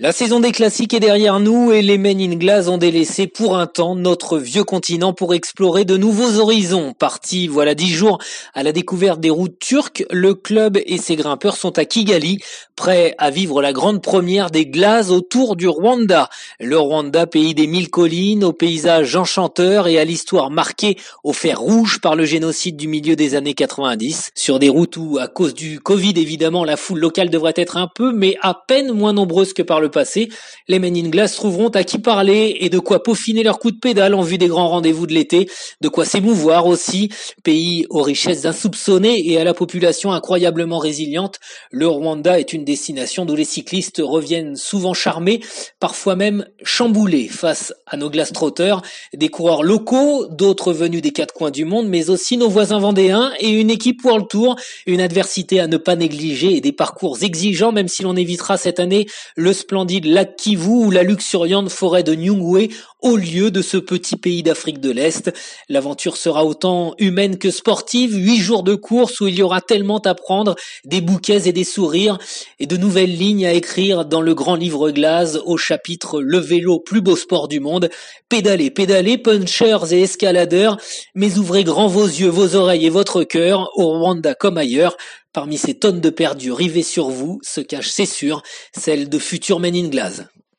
La saison des classiques est derrière nous et les Men in Glass ont délaissé pour un temps notre vieux continent pour explorer de nouveaux horizons. Parti voilà dix jours à la découverte des routes turques, le club et ses grimpeurs sont à Kigali, prêts à vivre la grande première des glaces autour du Rwanda. Le Rwanda, pays des mille collines, aux paysages enchanteurs et à l'histoire marquée au fer rouge par le génocide du milieu des années 90. Sur des routes où, à cause du Covid évidemment, la foule locale devrait être un peu, mais à peine moins nombreuse que par le passé, les Men in Glass trouveront à qui parler et de quoi peaufiner leur coup de pédale en vue des grands rendez-vous de l'été, de quoi s'émouvoir aussi. Pays aux richesses insoupçonnées et à la population incroyablement résiliente, le Rwanda est une destination d'où les cyclistes reviennent souvent charmés, parfois même chamboulés face à nos glaces trotteurs, des coureurs locaux, d'autres venus des quatre coins du monde, mais aussi nos voisins vendéens et une équipe World Tour, une adversité à ne pas négliger et des parcours exigeants, même si l'on évitera cette année le splendide lac Kivu ou la luxuriante forêt de Nyungwe au lieu de ce petit pays d'Afrique de l'Est. L'aventure sera autant humaine que sportive, huit jours de course où il y aura tellement à prendre, des bouquets et des sourires, et de nouvelles lignes à écrire dans le grand livre glace au chapitre Le vélo, plus beau sport du monde. Pédalez, pédalez, punchers et escaladeurs, mais ouvrez grand vos yeux, vos oreilles et votre cœur, au Rwanda comme ailleurs. Parmi ces tonnes de perdus rivés sur vous se cache, c'est sûr, celle de futurs Men in.